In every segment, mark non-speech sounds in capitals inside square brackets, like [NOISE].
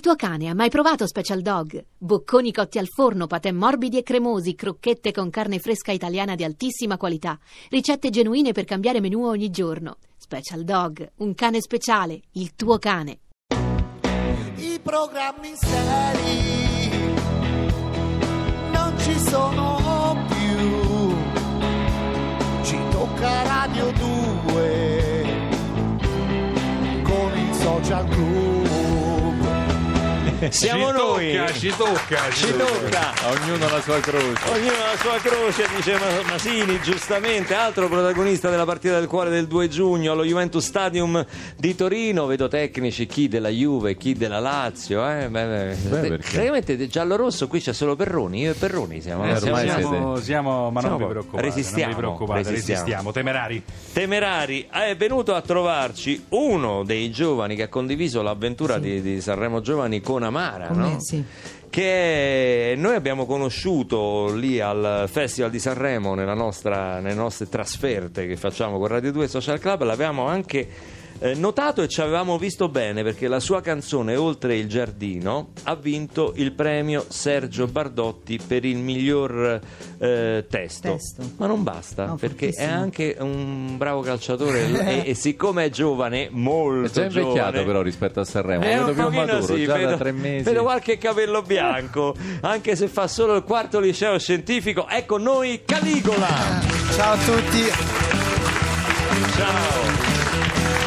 Il tuo cane ha mai provato Special Dog? Bocconi cotti al forno, patè morbidi e cremosi, crocchette con carne fresca italiana di altissima qualità, ricette genuine per cambiare menù ogni giorno. Special Dog, un cane speciale, il tuo cane. I programmi seri non ci sono più. Ci tocca Radio 2 Siamo ci noi. Tocca, ci tocca, Ci tocca. Ognuno la sua croce. Ognuno ha la sua croce, dice Ma- Masini, giustamente, altro protagonista della partita del cuore del 2 giugno allo Juventus Stadium di Torino. Vedo tecnici, chi della Juve, chi della Lazio. Eh? Beh, beh, Beh, praticamente giallo-rosso qui c'è solo Perroni. Io e Perroni siamo. Eh, siamo- ormai siamo Siamo, siamo- ma non Siamo- vi preoccupate, resistiamo, non vi preoccupate, resistiamo. resistiamo. Temerari. temerari. È venuto a trovarci uno dei giovani che ha condiviso l'avventura di, di Sanremo Giovani con Amara. No? sì. che noi abbiamo conosciuto lì al Festival di Sanremo nella nostra- nelle nostre trasferte che facciamo con Radio 2 Social Club l'avevamo anche eh, notato e ci avevamo visto bene perché la sua canzone Oltre il giardino ha vinto il premio Sergio Bardotti per il miglior eh, testo. Testo. ma non basta No, perché è fortissimo. anche un bravo calciatore [LAUGHS] e, e siccome è giovane molto È già invecchiato giovane, però rispetto a Sanremo, è un vedo più maturo, sì, già vedo, da tre mesi. vedo qualche capello bianco, anche se fa solo il quarto liceo scientifico. Ecco noi Caligola. Ciao a tutti. Ciao.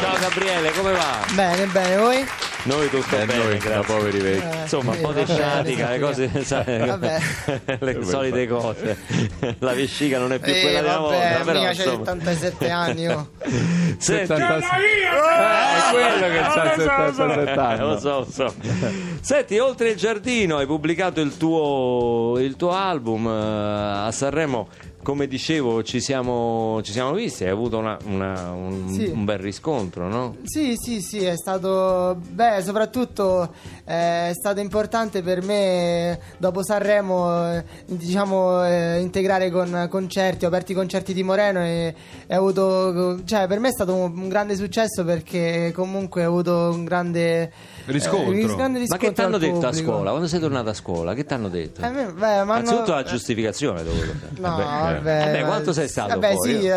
Ciao Gabriele, come va? Bene, bene, voi? Noi tutto Eh, bene, noi, da poveri vecchi. Insomma, un po' Eh, di sciatica, le cose, sai, Vabbè. [LAUGHS] le solite cose. La vescica non è più Eh, quella della vabbè, volta, però mica c'è insomma. 77 anni, oh. [LAUGHS] Senti, 76. Eh, è quello che ha 77 Eh, anni. lo so, lo so. Senti, oltre il giardino hai pubblicato il tuo, il tuo album eh, a Sanremo. Come dicevo, ci siamo, ci siamo visti, hai avuto una- una- un, Sì. un bel riscontro, no? Sì, sì, sì, è stato. Beh, soprattutto eh, è stato importante per me dopo Sanremo, eh, diciamo, eh, integrare con concerti. Ho aperto i concerti di Moreno e, e ho avuto. Cioè, per me è stato un, un grande successo perché comunque ho avuto un grande. Riscontro. eh, un grande Ma riscontro che ti hanno detto a pubblico. scuola? Quando sei tornato a scuola, che ti hanno detto? Eh, beh, ma Innanzitutto hanno- la giustificazione dovuto fare. No, Vabbè. eh. Ma- quanto sei stato Vabbè, fuori? sì,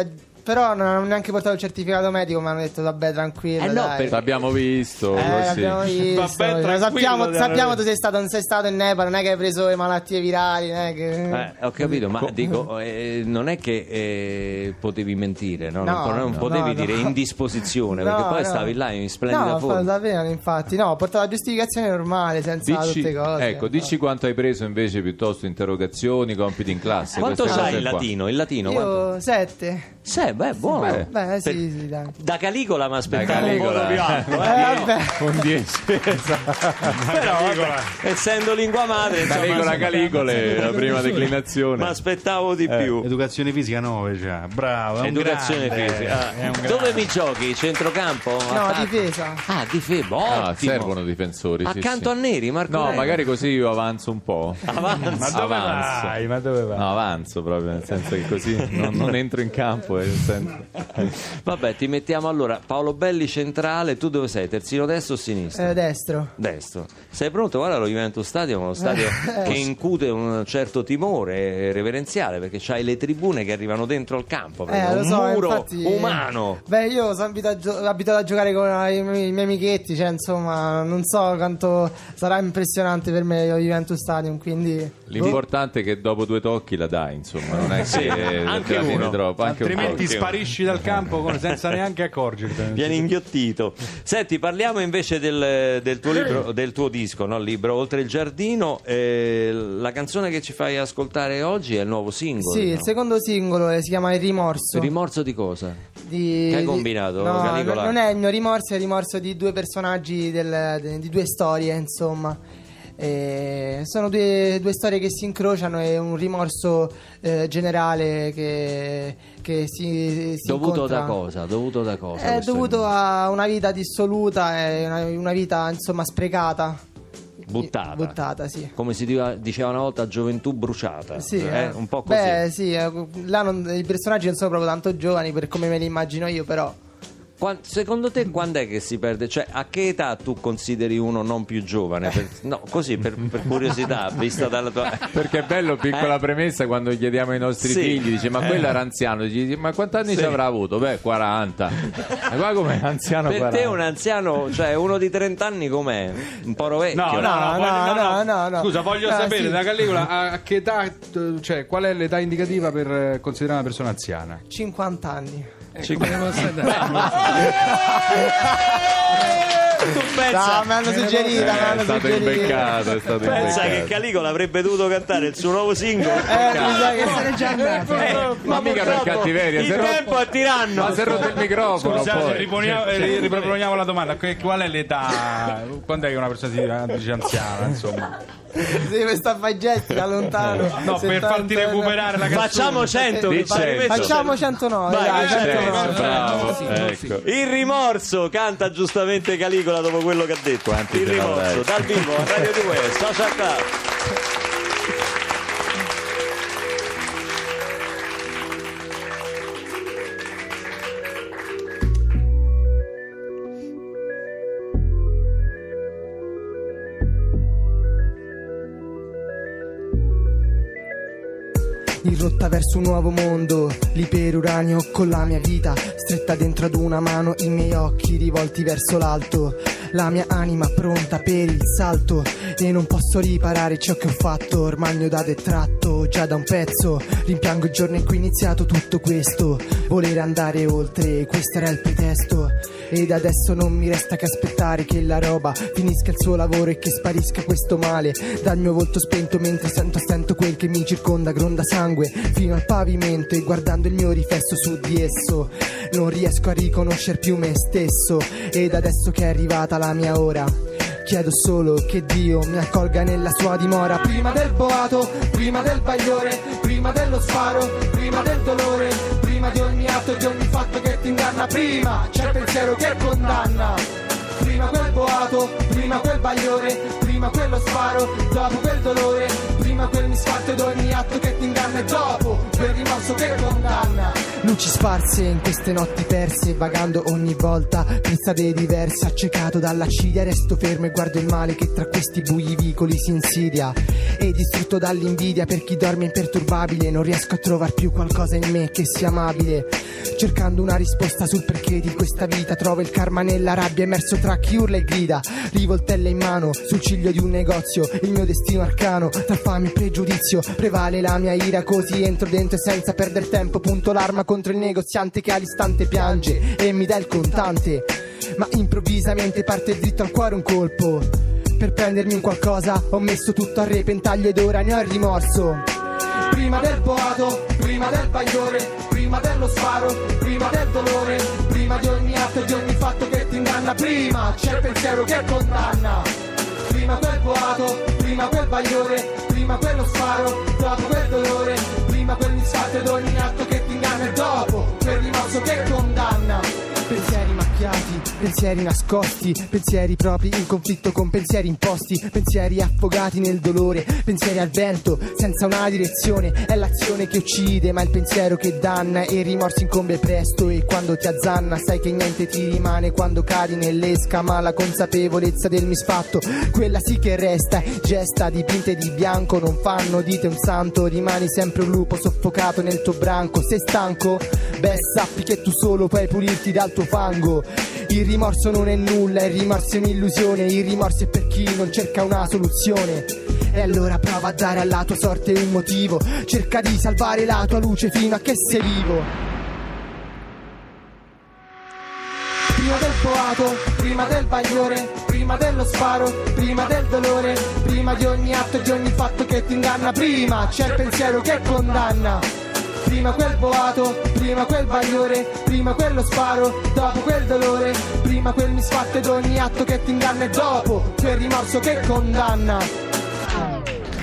però non ho neanche portato il certificato medico, mi hanno detto vabbè, tranquillo. Eh no, per- L'abbiamo visto, Eh, così. l'abbiamo visto. Vabbè, tranquillo, Lo sappiamo, sappiamo tu sei stato, non sei stato in Nepal, non è che hai preso le malattie virali, non è che... Eh, ho capito, ma dico, eh, non è che eh, potevi mentire, no? No, non, non no, potevi no, dire [LAUGHS] no. indisposizione, No, perché poi no. stavi là in splendida No, forma. fatto bene, infatti. No, ho portato la giustificazione normale, senza Dici, tutte cose. ecco, dici quanto hai preso invece piuttosto interrogazioni, compiti in classe. Quanto sai il qua. latino? Il latino quanto? Io sette. Sì, beh, buono. Beh. Beh, sì, Per- sì, dai. Da Caligola mi aspettavo un Caligola. po' più alto. Eh, eh. vabbè. Un 10. [LAUGHS] Però, vabbè, essendo lingua madre, insomma, Caligola, Caligole, la prima mi declinazione. aspettavo di più. Educazione fisica 9 già, bravo. è un Educazione grande, fisica. è un Ah, grande. Dove mi giochi? Centrocampo? No, Attacco? difesa. Ah, difesa. Ah, Ottimo. servono difensori. sì, Accanto sì. a Neri, Marco No, Neri. magari così io avanzo un po'. [LAUGHS] Avanza. Ma dove Avanzo. vai? Ma dove vai? No, avanzo proprio, nel senso che così non, non entro in campo. eh, senso- [LAUGHS] Vabbè, ti mettiamo allora Paolo Belli centrale, tu dove sei? Terzino destro o sinistro? Eh, destro. Destro. Sei pronto? Guarda lo Juventus Stadium, uno stadio che incute un certo timore reverenziale perché c'hai le tribune che arrivano dentro il campo, Eh, un so, muro infatti. umano. Beh, io sono abituato, abituato a giocare con i miei, i miei amichetti, cioè, insomma, non so quanto sarà impressionante per me lo Juventus Stadium, quindi... L'importante è che dopo due tocchi la dai, insomma, non è che Sì, anche uno. troppo. Anche un Altrimenti po'. Sparisci dal campo con- senza neanche accorgertene. [LAUGHS] Vieni inghiottito. Senti, parliamo invece del, del tuo libro, del tuo disco, no? Il libro Oltre il giardino. Eh, la canzone che ci fai ascoltare oggi è il nuovo singolo. Sì, il diciamo. secondo singolo eh, si chiama Il rimorso. Rimorso di cosa? di, Che hai di- combinato, no, Caligola? non è il mio rimorso, è il rimorso di due personaggi, del- de- di due storie, insomma. E sono due, due storie che si incrociano e un rimorso eh, generale che, che si, si Dovuto incontra. da cosa? Dovuto da cosa? È questo dovuto rimorso? a una vita dissoluta e una, una vita insomma sprecata. Buttata. Buttata, sì. Come si diceva una volta, gioventù bruciata. Sì, eh? eh. un po' così. Beh, sì, eh, là non- i personaggi non sono proprio tanto giovani per come me li immagino io, però. Qua- secondo te quando è che si perde? Cioè, a che età tu consideri uno non più giovane? Per- no, così per, per curiosità, [LAUGHS] vista dalla tua. Perché è bello, piccola premessa, quando chiediamo ai nostri Eh. Sì. figli, dice ma quello era anziano, dici ma quanti anni Sì. ci avrà avuto? Beh, 40. Ma qua come anziano Per 40? te un anziano, cioè uno di 30 anni com'è? Un po' rovecchio? No, no, no, No, no, no, no. Scusa, voglio No, sapere sì. da Calligola a, che età, cioè qual è l'età indicativa per eh, considerare una persona anziana? 50 anni. Ecco. Ci credevo [LAUGHS] No, mi hanno eh, suggerito, eh, hanno è stato imbeccato, è stato Pensa imbeccato. che Caligola avrebbe dovuto cantare il suo nuovo singolo. Eh, mi sa che eh, sarei già andato. Eh, eh, ma, ma mica per cattiveria, il tempo ro- a tiranno. Ma si è rotto il microfono. Scusate, riproponiamo, riproponiamo la domanda. Qual è l'età? Quando è che una persona si dice ah, anziana, insomma? Sì, mi sta fai gesti da lontano. No, 70, per farti recuperare la canzone. Facciamo 100, facciamo 109. Vai, dai, bravo, ecco. Il rimorso canta giustamente Caligola dopo quello che ha detto. Quanti Il rimorso dal vivo a Radio 2, Social Club. Rotta verso un nuovo mondo, l'iperuranio con la mia vita, stretta dentro ad una mano, i miei occhi rivolti verso l'alto, la mia anima pronta per il salto. E non posso riparare ciò che ho fatto, ormai il mio dado è tratto già da un pezzo, rimpiango il giorno in cui è iniziato tutto questo, volere andare oltre, questo era il pretesto. Ed adesso non mi resta che aspettare che la roba finisca il suo lavoro e che sparisca questo male. Dal mio volto spento mentre sento a stento quel che mi circonda gronda sangue fino al pavimento e guardando il mio riflesso su di esso non riesco a riconoscere più me stesso. Ed adesso che è arrivata la mia ora Chiedo solo che Dio mi accolga nella sua dimora. Prima del boato, prima del bagliore Prima dello sparo, prima del dolore Prima di ogni atto e di ogni fatto che ti inganna. Prima c'è il pensiero che condanna. Prima quel boato, prima quel bagliore Prima quello sparo, dopo quel dolore Prima quel misfatto ed ogni atto che ti inganna E dopo quel rimorso che condanna. Luci sparse in queste notti perse Vagando ogni volta per strade diverse Accecato dalla cilia resto fermo e guardo il male Che tra questi bui vicoli si insidia. E distrutto dall'invidia per chi dorme imperturbabile Non riesco a trovare più qualcosa in me che sia amabile. Cercando una risposta sul perché di questa vita Trovo il karma nella rabbia immerso tra chi urla e grida. Rivoltelle in mano sul ciglio di un negozio Il mio destino arcano tra fame e pregiudizio Prevale la mia ira così entro dentro e senza perdere tempo. Punto l'arma contro il negoziante che all'istante piange E mi dà il contante. Ma improvvisamente parte dritto al cuore un colpo. Per prendermi un qualcosa ho messo tutto a repentaglio ed ora ne ho il rimorso. Prima del boato, prima del bagliore, prima dello sparo, prima del dolore, prima di ogni atto e di ogni fatto che ti inganna, prima c'è il pensiero che condanna. Prima quel boato, prima quel bagliore, prima quello sparo, dopo quel dolore, prima quel misfatto ed ogni atto che ti inganna e dopo quel rimorso che condanna. Pensieri macchiati, pensieri nascosti, pensieri propri in conflitto con pensieri imposti, pensieri affogati nel dolore, pensieri al vento, senza una direzione, è l'azione che uccide, ma il pensiero che danna e il rimorso incombe presto e quando ti azzanna sai che niente ti rimane quando cadi nell'esca, ma la consapevolezza del misfatto, quella sì che resta, gesta dipinte di bianco, non fanno di te un santo, rimani sempre un lupo soffocato nel tuo branco, sei stanco? Beh sappi che tu solo puoi pulirti dal tuo fango. Il rimorso non è nulla, il rimorso è un'illusione, il rimorso è per chi non cerca una soluzione. E allora prova a dare alla tua sorte un motivo, cerca di salvare la tua luce fino a che sei vivo. Prima del boato, prima del bagliore, prima dello sparo, prima del dolore, prima di ogni atto e di ogni fatto che ti inganna, prima c'è il pensiero che condanna. Prima quel boato, prima quel bagliore, prima quello sparo, dopo quel dolore, prima quel misfatto ed ogni atto che ti inganna e dopo quel rimorso che condanna.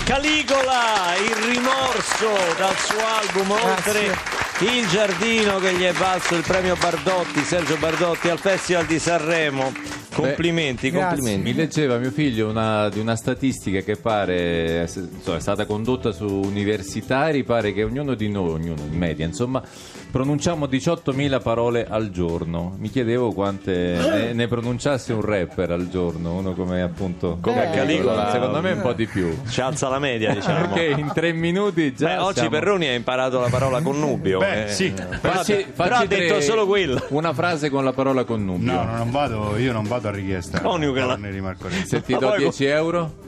Caligola, il rimorso dal suo album Oltre il giardino che gli è valso il premio Bardotti, Sergio Bardotti al Festival di Sanremo. Complimenti, grazie. complimenti. Mi leggeva mio figlio una- di una statistica che pare insomma, è stata condotta su universitari, pare che ognuno di noi, ognuno in media, insomma, pronunciamo 18.000 parole al giorno. Mi chiedevo quante ne, ne pronunciasse un rapper al giorno, uno come appunto Come Beh, Caligola. Secondo me un po' di più. Ci alza la media, [LAUGHS] diciamo. Perché in tre minuti già Beh, oggi siamo- Perroni ha imparato la parola connubio. Beh, eh. sì. Però, Facci- però ha facci detto solo quello. Una frase con la parola connubio. No, no, non vado, io non vado a richiesta. Coniugala. Donne di Marco Renzi. Se ti do poi- 10 euro?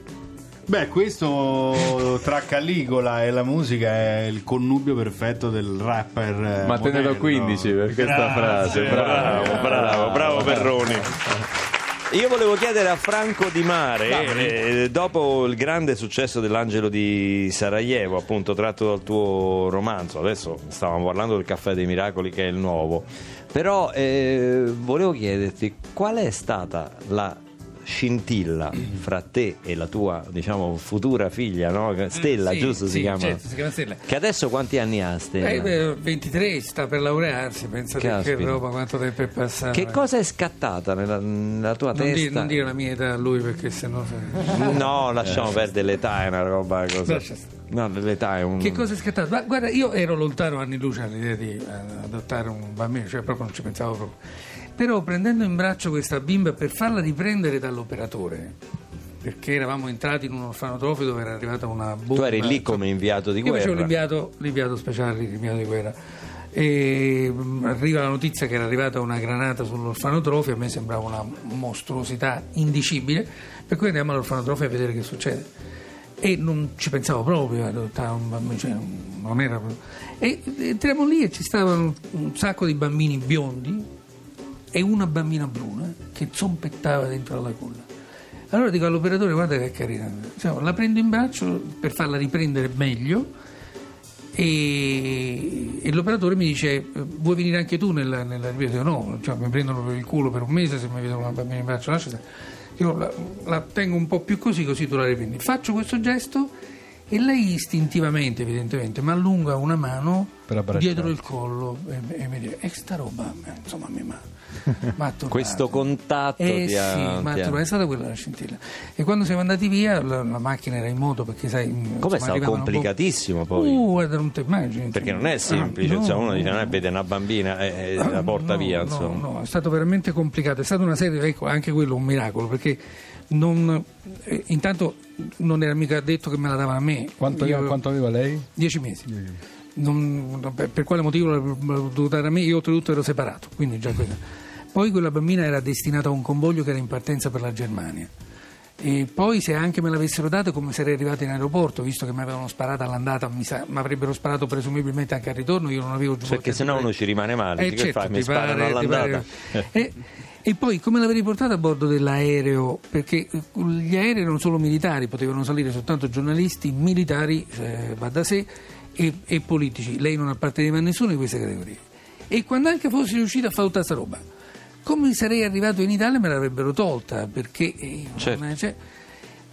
Beh, questo tra Caligola e la musica è il connubio perfetto del rapper. eh, Ma te ne do moderno. 15 per questa Grazie. frase. Bravo, bravo, bravo Perroni. Io volevo chiedere a Franco Di Mare, eh, dopo il grande successo dell'Angelo di Sarajevo, appunto tratto dal tuo romanzo, adesso stavamo parlando del Caffè dei Miracoli che è il nuovo, però eh, volevo chiederti qual è stata la scintilla fra te e la tua, diciamo, futura figlia, no? Stella, Eh, sì, giusto si sì, chiama? certo, si chiama Stella. Che adesso quanti anni ha Stella? Eh, beh, 23 sta per laurearsi, pensate Caspita. che roba, quanto tempo è passato. Che cosa è scattata nella, nella tua non, testa? non dire la mia età a lui perché sennò... se- No, lasciamo perdere l'età, è una roba così. No, l'età è un. Che cosa è scattato? Ma guarda, io ero lontano anni luce all'idea di eh, adottare un bambino, cioè proprio non ci pensavo proprio. Però prendendo in braccio questa bimba per farla riprendere dall'operatore, perché eravamo entrati in un orfanotrofio dove era arrivata una bomba. Tu eri lì come inviato di Io facevo guerra. l'inviato, l'inviato speciale, l'inviato di guerra. E mm, arriva la notizia che era arrivata una granata sull'orfanotrofio, a me sembrava una mostruosità indicibile, per cui andiamo all'orfanotrofio a vedere che succede. E non ci pensavo proprio bambino, cioè, non era proprio- E entriamo lì e ci stavano un sacco di bambini biondi e una bambina bruna che zompettava dentro la culla. Allora dico all'operatore: Guarda che carina, Insomma, la prendo in braccio per farla riprendere meglio. E, e l'operatore mi dice: Vuoi venire anche tu nella, nella Io dico: No, cioè, mi prendono per il culo per un mese se mi vedono una bambina in braccio. Lascia stare. Dico, la, la tengo un po' più così, così tu la riprendi. Faccio questo gesto e lei istintivamente, evidentemente, mi allunga una mano dietro il collo e, e mi dice: E sta roba, eh, insomma, mi ma, [LAUGHS] m'ha turbato." Questo contatto Eh ti sì, ha- ma ti ha- è stata quella la scintilla. E quando siamo andati via, la, la macchina era in moto perché sai. Come è stato complicatissimo poi? Uh, guarda, non ti immagini. Perché non è semplice, Ah, no, cioè uno dice: no. non è vede una bambina e la porta No, via, no, insomma. No, è stato veramente complicato. È stata una serie, ecco, anche quello un miracolo perché non, eh, intanto non era mica detto che me la davano a me. Quanto, Io- aveva, quanto aveva lei? Dieci mesi. Non- per, per quale motivo l'avrebbero dovuta dare a me? Io oltretutto ero separato, quindi già quella. Poi quella bambina era destinata a un convoglio che era in partenza per la Germania. E poi se anche me l'avessero data come sarei arrivato in aeroporto, visto che mi avevano sparato all'andata, mi, sa- mi avrebbero sparato presumibilmente anche al ritorno, io non avevo giù Perché sennò uno ci rimane male. eh, Dici, certo, che fai? Mi sparano pare- all'andata. pare- E, e poi come l'avrei portata a bordo dell'aereo? Perché eh, gli aerei erano solo militari, potevano salire soltanto giornalisti, militari, eh, va da sé, e, e politici. Lei non apparteneva a nessuna di queste categorie. E quando anche fossi riuscito a fare tutta questa roba, come sarei arrivato in Italia me l'avrebbero tolta, perché eh, Certo. è- cioè,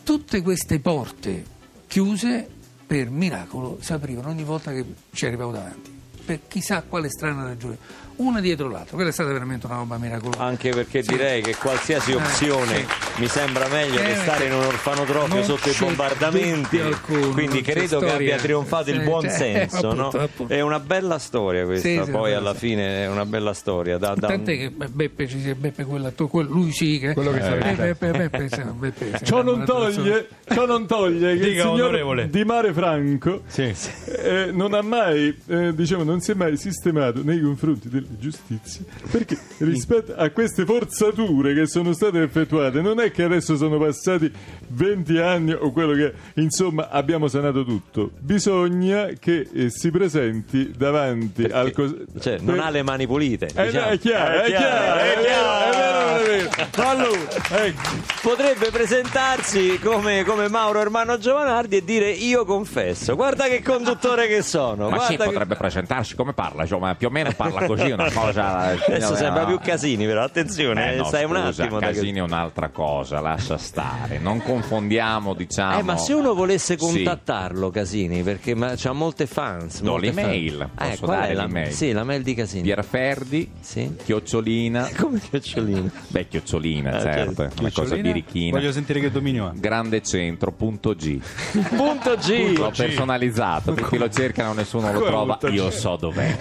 tutte queste porte chiuse, per miracolo, si aprivano ogni volta che ci arrivavo davanti. Per chissà quale strana ragione, una dietro l'altra. Quella è stata veramente una roba miracolosa. Anche perché Sì. direi che qualsiasi Eh, opzione sì. mi sembra meglio che Eh, stare in un orfanotrofio non sotto i bombardamenti. alcuno, Quindi credo che abbia trionfato il Sì, buon cioè, [LAUGHS] senso. appunto, no? appunto. È una bella storia questa, Sì, sì, poi sì, alla sì. fine è una bella storia. Da, da- Tant'è che Beppe ci sia Beppe quell'attore, quello- lui sì che Quello che sarebbe Eh, Beppe, Beppe, sì, Beppe, Ciò non toglie, ciò non toglie che Dica, il signor onorevole. Di Mare Franco Sì. eh, non ha mai, eh, diciamo, non si è mai sistemato nei confronti della giustizia perché rispetto a queste forzature che sono state effettuate non è che adesso sono passati 20 anni o quello che è, insomma abbiamo sanato tutto bisogna che eh, si presenti davanti al cos- cioè, non per- ha le mani pulite. Eh, diciamo. no, è chiaro, è chiaro, è vero, è vero, è vero. Ma lui, ecco. Potrebbe presentarsi come, come Mauro Ermano Giovanardi e dire io confesso. Guarda che conduttore che sono. Ma sì, guarda che- potrebbe presentarsi come parla, insomma, più o meno parla [LAUGHS] così, una cosa... [LAUGHS] Adesso sembra più Casini, però attenzione, Eh, no, stai un scusa, attimo. da- Casini è un'altra cosa, lascia stare. Non confondiamo, diciamo... Eh, ma se uno volesse Sì. contattarlo, Casini, perché ma, c'ha molte fans. Do molte l'email, fan. posso qual dare è la l'email? Sì, la mail di Casini. Pierferdi, Sì. chiocciolina... [LAUGHS] Come chiocciolino? Beh, chiocciolina, Eh, certo, certo. una cosa Chiocciolina? birichina. Voglio sentire che dominio ha. Grande centro, punto G. [LAUGHS] Punto G. L'ho personalizzato, per chi lo cercano nessuno lo trova, io so dov'è.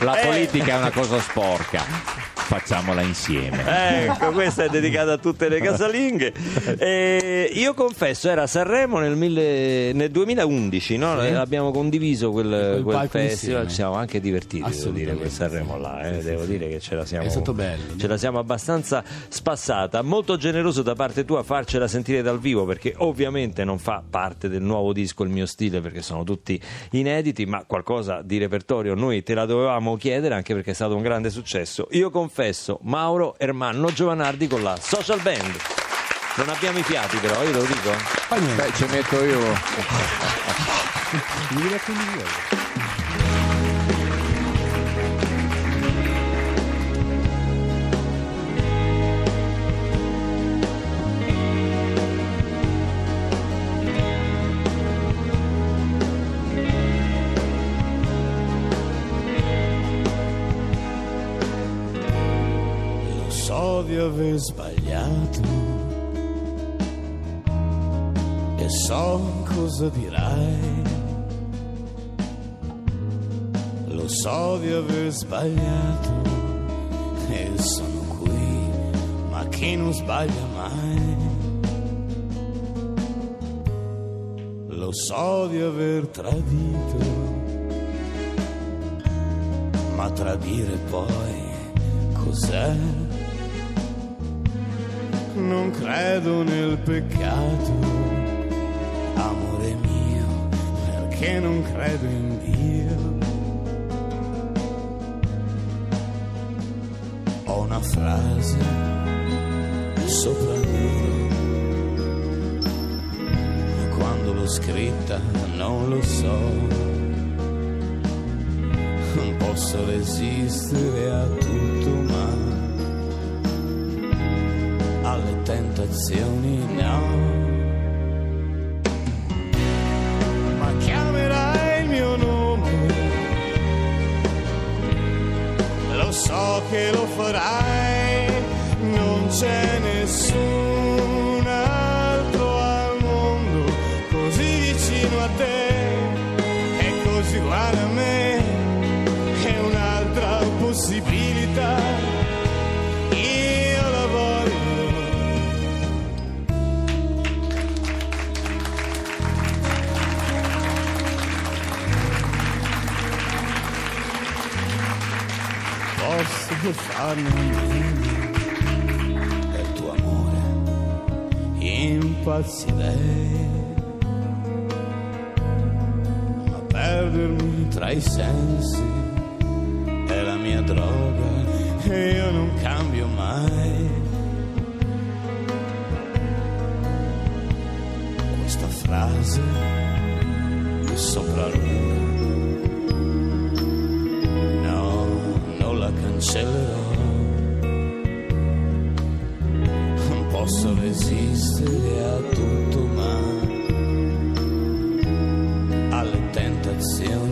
La Eh. politica è una cosa sporca. Facciamola insieme. Ecco, questa è dedicata a tutte le casalinghe. [LAUGHS] E io confesso, era a Sanremo nel, mille- nel 2011, no? Abbiamo condiviso quel, Quel quel festival, ci siamo anche divertiti, devo dire, quel Sanremo là. eh. Devo dire che ce la siamo, È stato bello, ce la siamo abbastanza spassata. Molto generoso da parte tua farcela sentire dal vivo, perché ovviamente non fa parte del nuovo disco il mio stile, perché sono tutti inediti, ma qualcosa di repertorio noi te la dovevamo chiedere, anche perché è stato un grande successo. Io confesso, Mauro Ermanno Giovanardi con la Social Band. Non abbiamo i fiati però, io lo dico. Beh, ci metto io. [LAUGHS] di aver sbagliato e so cosa dirai. Lo so di aver sbagliato e sono qui, ma chi non sbaglia mai. Lo so di aver tradito, ma tradire poi cos'è? Non credo nel peccato, amore mio, perché non credo in Dio. Ho una frase sopra il muro, ma quando l'ho scritta non lo so. Non posso resistere a tutto, ma alle tentazioni no. Ma chiamerai il mio nome, lo so che lo farai, non c'è nessun Meno del tuo amore, impazzirei. Ma perdermi tra i sensi è la mia droga e io non cambio mai. Questa frase è sopra la cancellerò. Posso resistere a tutto, ma alle tentazioni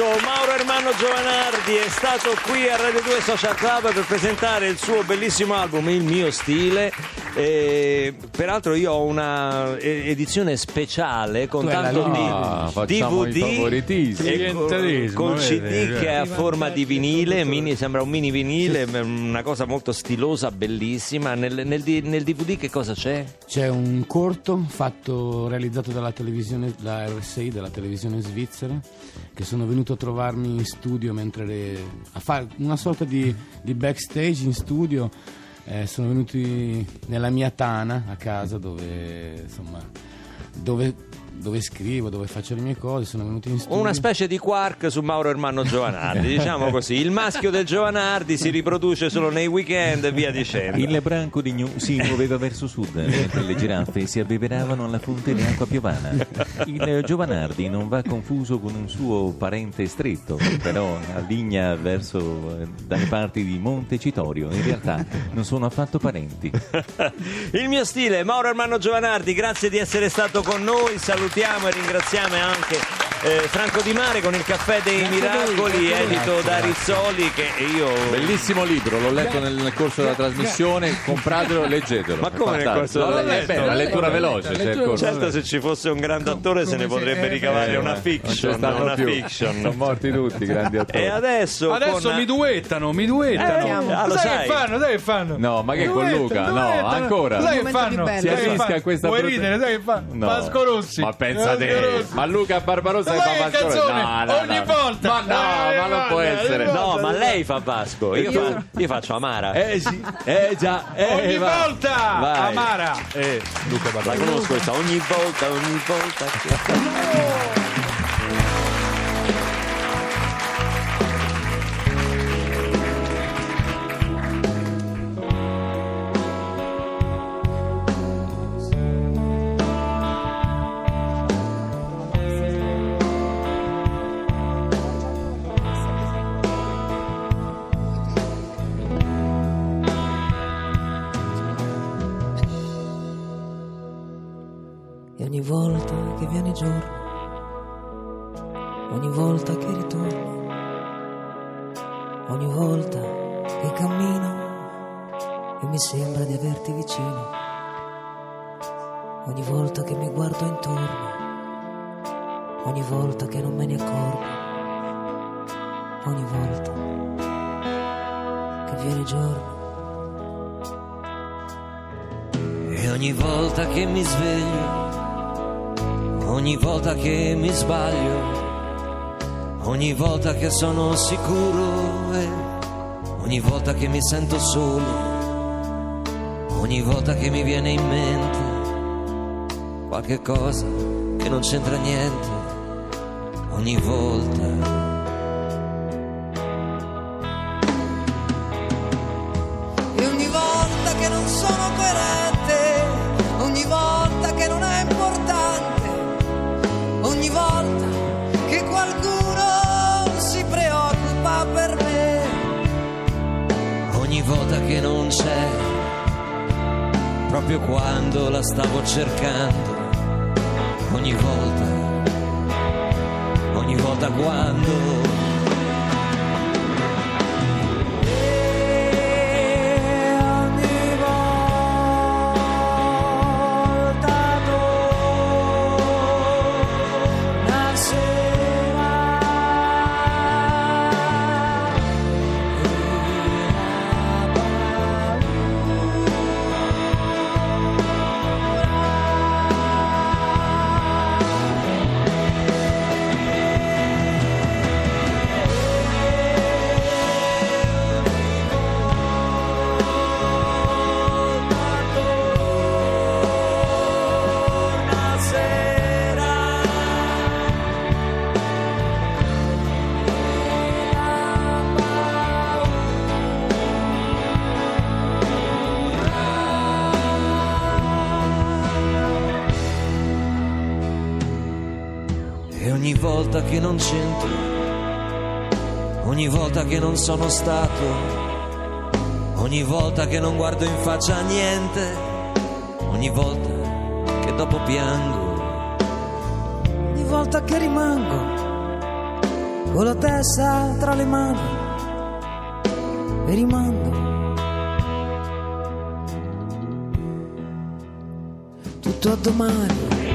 confesso, Mauro Ermanno Giovanardi è stato qui a Radio 2 Social Club per presentare il suo bellissimo album Il mio stile. E, peraltro io ho una edizione speciale con Tu hai la tanto di Ah, facciamo i DVD favoritissimi. e con, Clientelismo, col CD che è a forma di vinile, mini- sembra un mini vinile, una cosa molto stilosa, bellissima. Nel, nel di- nel DVD che cosa c'è? C'è un corto fatto, realizzato dalla televisione, la RSI, della televisione svizzera, che sono venuto a trovarmi in studio mentre le- a fare una sorta di, di backstage in studio. Eh, sono venuti nella mia tana a casa dove, insomma, dove, dove scrivo, dove faccio le mie cose. Sono venuti in studio. Una specie di quark su Mauro Ermanno Giovanardi, [LAUGHS] diciamo così. Il maschio del Giovanardi si riproduce solo nei weekend e via dicendo. Il branco di Gnu si muoveva verso sud, mentre le giraffe si abbeveravano alla fonte di acqua piovana. Il Giovanardi non va confuso con un suo parente stretto, però alligna verso eh, dalle parti di Montecitorio. In realtà non sono affatto parenti. [LAUGHS] Il mio stile, Mauro Ermanno Giovanardi, grazie di essere stato con noi. Salutiamo e ringraziamo anche eh, Franco Di Mare con il caffè dei miracoli, edito da Rizzoli. Che io. Bellissimo libro, l'ho letto nel, nel corso della trasmissione, compratelo e leggetelo. Ma come nel corso della lettura? beh, la lettura veloce. cioè, corso- Certo, se ci fosse un grande attore se ne potrebbe ricavare una fiction. Una fiction. Sono morti tutti, grandi attori. E adesso, Adesso con- mi duettano, mi duettano. Eh, ah, lo sai, sai. che fanno? Sai che fanno? No, ma che con Duettano, Luca? No, ancora. Sai che fanno? Si arrisca questa Vuoi ridere? Sai che fanno? No. Vasco Rossi. Ma pensa te, ma Luca Barbarossa Ma fa Vasco? No, no, Ogni no. volta. Ma no, Eh, ma non può essere. ogni No, ma lei fa Vasco, io, fa- io faccio Amara. Eh sì, [LAUGHS] eh già, eh Ogni va. volta! Vai. Amara! Eh, Luca La conosco questa ogni volta, ogni volta. [LAUGHS] ogni volta che ritorno, ogni volta che cammino e mi sembra di averti vicino, ogni volta che mi guardo intorno, ogni volta che non me ne accorgo, ogni volta che viene giorno. E ogni volta che mi sveglio, ogni volta che mi sbaglio, ogni volta che sono sicuro e ogni volta che mi sento solo, ogni volta che mi viene in mente qualche cosa che non c'entra niente, ogni volta. Proprio quando la stavo cercando, ogni volta, ogni volta quando... volta che non c'entro, ogni volta che non sono stato, ogni volta che non guardo in faccia a niente, ogni volta che dopo piango, ogni volta che rimango con la testa tra le mani e rimando tutto a domani.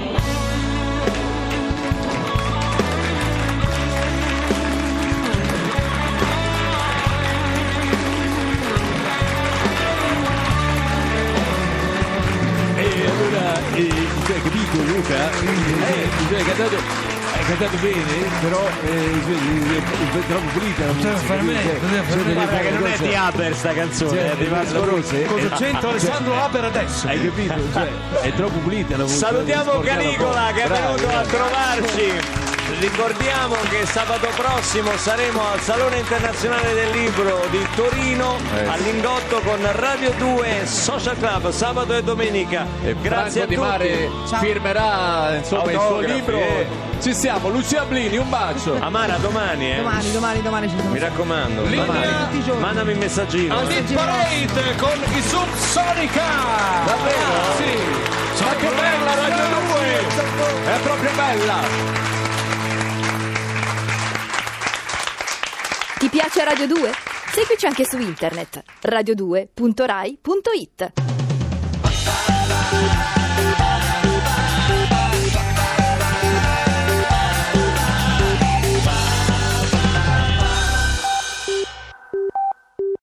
Luca? Eh, hai cantato, hai cantato bene, però eh, è, è troppo pulita la musica. cioè, cioè, Guarda che non è di Haber sta canzone, cioè, è di Vasco Rossi. eh, C'entro Alessandro Aper adesso. Hai capito? Cioè, è troppo pulita la musica. Salutiamo po'. che è venuto a trovarci. Ricordiamo che sabato prossimo saremo al Salone Internazionale del Libro di Torino Eh. a Lingotto con Radio 2 Social Club sabato e domenica. E Grazie a Franco Di tutti. Mare firmerà insomma, il suo libro. eh. Ci siamo, Lucia Blini, un bacio. Amara domani, eh. Domani, domani, domani ci sono. Mi raccomando, Linea- domani. Mandami un messaggino. Al eh. Parade con i Subsonica! Davvero? Sì! Ma che bella Radio 2! È proprio bella! piace Radio 2? Seguici anche su internet radio2.rai.it.